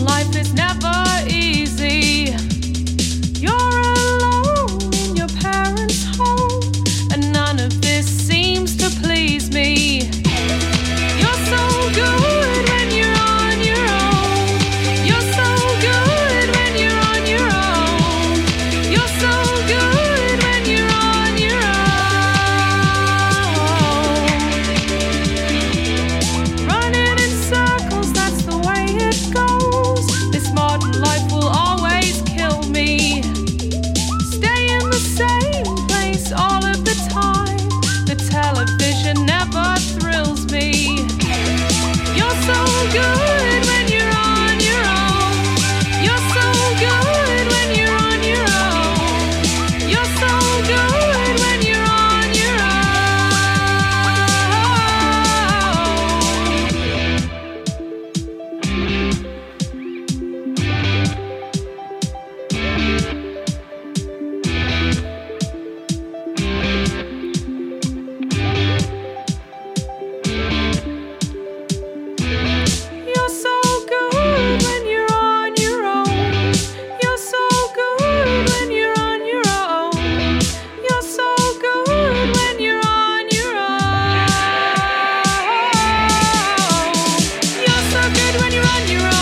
life You're so on your own.